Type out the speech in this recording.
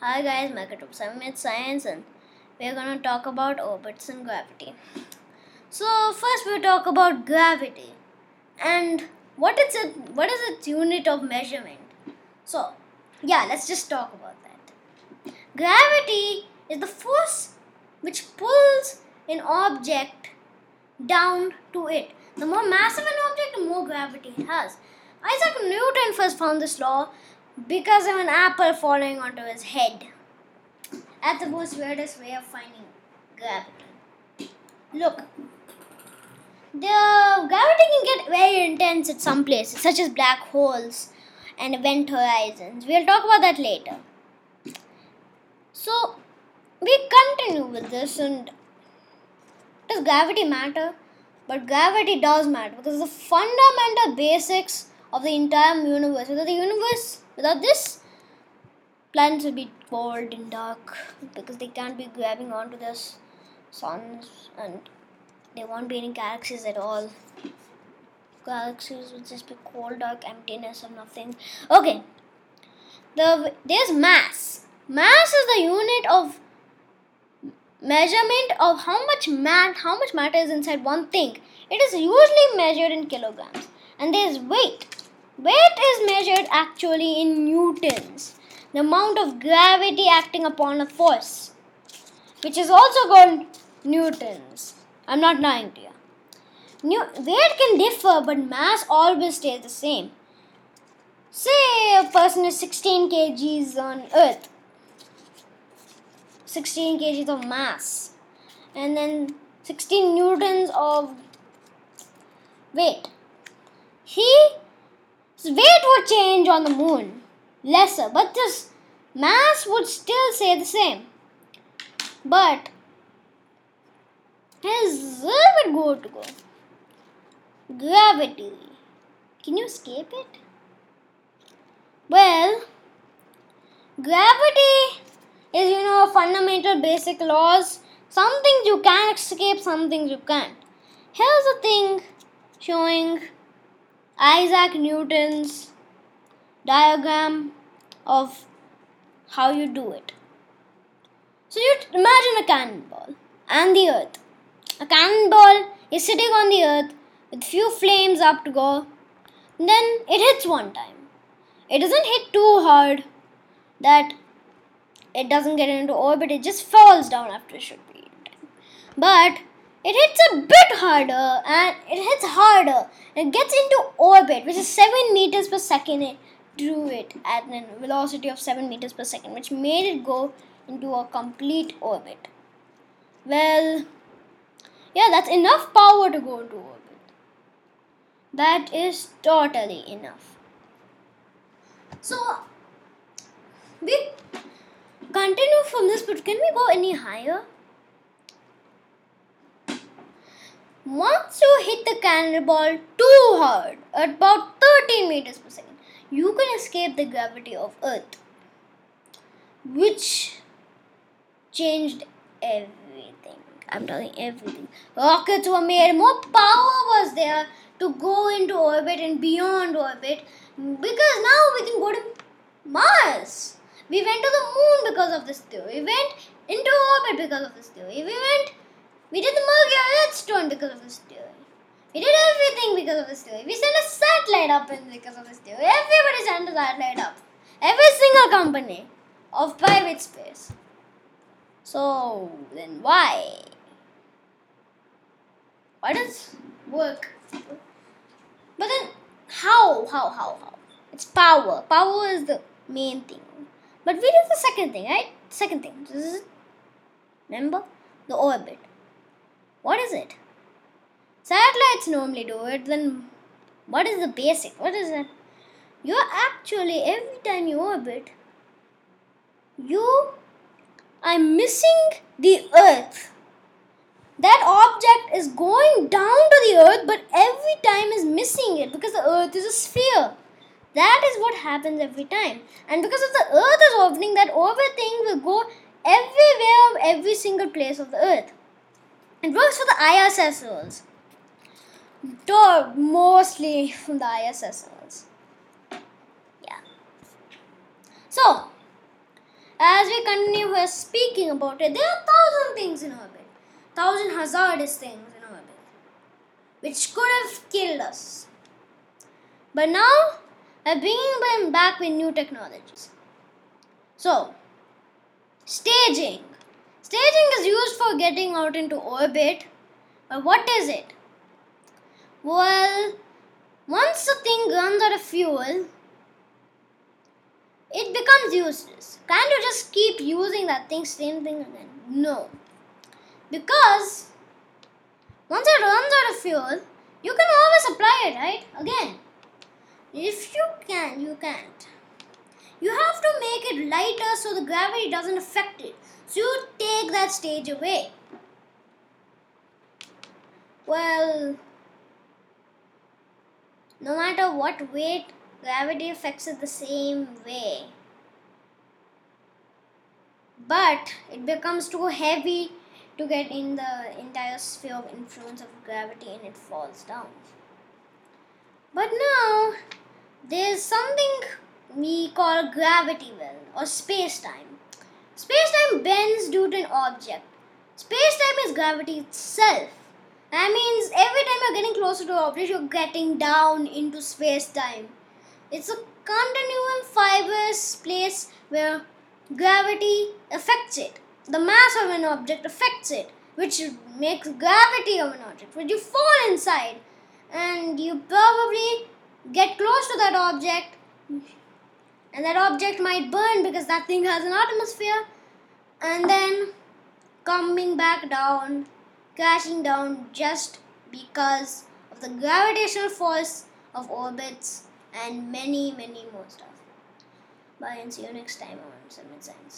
Hi guys, welcome to Summit Science and we're gonna talk about orbits and gravity. So first we'll talk about gravity and what is it what is its unit of measurement? So yeah, let's just talk about that. Gravity is the force which pulls an object down to it. The more massive an object, the more gravity it has. Isaac Newton first found this law because of an apple falling onto his head. That's the most weirdest way of finding gravity. Look, the gravity can get very intense at some places, such as black holes and event horizons. We'll talk about that later. So, we continue with this, and does gravity matter? But gravity does matter because the fundamental basics of the entire universe. Without the universe, without this, planets will be cold and dark because they can't be grabbing onto their suns and there won't be any galaxies at all. Galaxies will just be cold, dark emptiness of nothing. Okay. The there's mass. Mass is the unit of measurement of how much mat how much matter is inside one thing. It is usually measured in kilograms. And there is weight. Weight is measured actually in newtons, the amount of gravity acting upon a force, which is also called newtons. I'm not lying to you. New, weight can differ, but mass always stays the same. Say a person is 16 kgs on Earth, 16 kgs of mass, and then 16 newtons of weight. He weight would change on the moon, lesser, but this mass would still stay the same. But his would go to go? Gravity. Can you escape it? Well, gravity is you know a fundamental basic laws. Some things you can escape, some things you can't. Here's a thing showing Isaac Newton's diagram of how you do it. So you imagine a cannonball and the earth. A cannonball is sitting on the earth with few flames up to go. Then it hits one time. It doesn't hit too hard that it doesn't get into orbit, it just falls down after it should be. But it hits a bit harder and it hits harder. And gets into orbit which is 7 meters per second. It drew it at a velocity of 7 meters per second which made it go into a complete orbit. Well yeah that's enough power to go into orbit. That is totally enough. So we continue from this but can we go any higher Once you hit the cannonball too hard, at about 13 meters per second, you can escape the gravity of Earth, which changed everything. I'm telling everything. Rockets were made, more power was there to go into orbit and beyond orbit because now we can go to Mars. We went to the moon because of this theory. We went into orbit because of this theory. We went we did the Mercury Stone because of this theory. We did everything because of this theory. We sent a satellite up in because of this theory. Everybody sent a satellite up. Every single company of private space. So then why? Why does work? But then how? How? How? How? It's power. Power is the main thing. But we did the second thing, right? Second thing. Remember the orbit. What is it? Satellites normally do it, then what is the basic? What is that? You're actually, every time you orbit, you are missing the Earth. That object is going down to the Earth, but every time is missing it because the Earth is a sphere. That is what happens every time. And because of the Earth is orbiting, that orbit thing will go everywhere, of every single place of the Earth. It works for the ISSers. Door mostly from the ISSers. Yeah. So as we continue here speaking about it, there are thousand things in orbit, thousand hazardous things in orbit, which could have killed us. But now, I'm bringing them back with new technologies. So, staging. Staging is used for getting out into orbit. But what is it? Well, once the thing runs out of fuel, it becomes useless. Can't you just keep using that thing, same thing again? No. Because once it runs out of fuel, you can always apply it, right? Again. If you can, you can't. You have to make it lighter so the gravity doesn't affect it. You take that stage away. Well, no matter what weight, gravity affects it the same way. But it becomes too heavy to get in the entire sphere of influence of gravity and it falls down. But now, there's something we call gravity well or space time. Space time bends due to an object. Space time is gravity itself. That means every time you're getting closer to an object, you're getting down into space time. It's a continuum fibrous place where gravity affects it. The mass of an object affects it, which makes gravity of an object, which you fall inside. And you probably get close to that object, and that object might burn because that thing has an atmosphere, and then coming back down crashing down just because of the gravitational force of orbits and many, many more stuff. Bye and see you next time on Summit Science.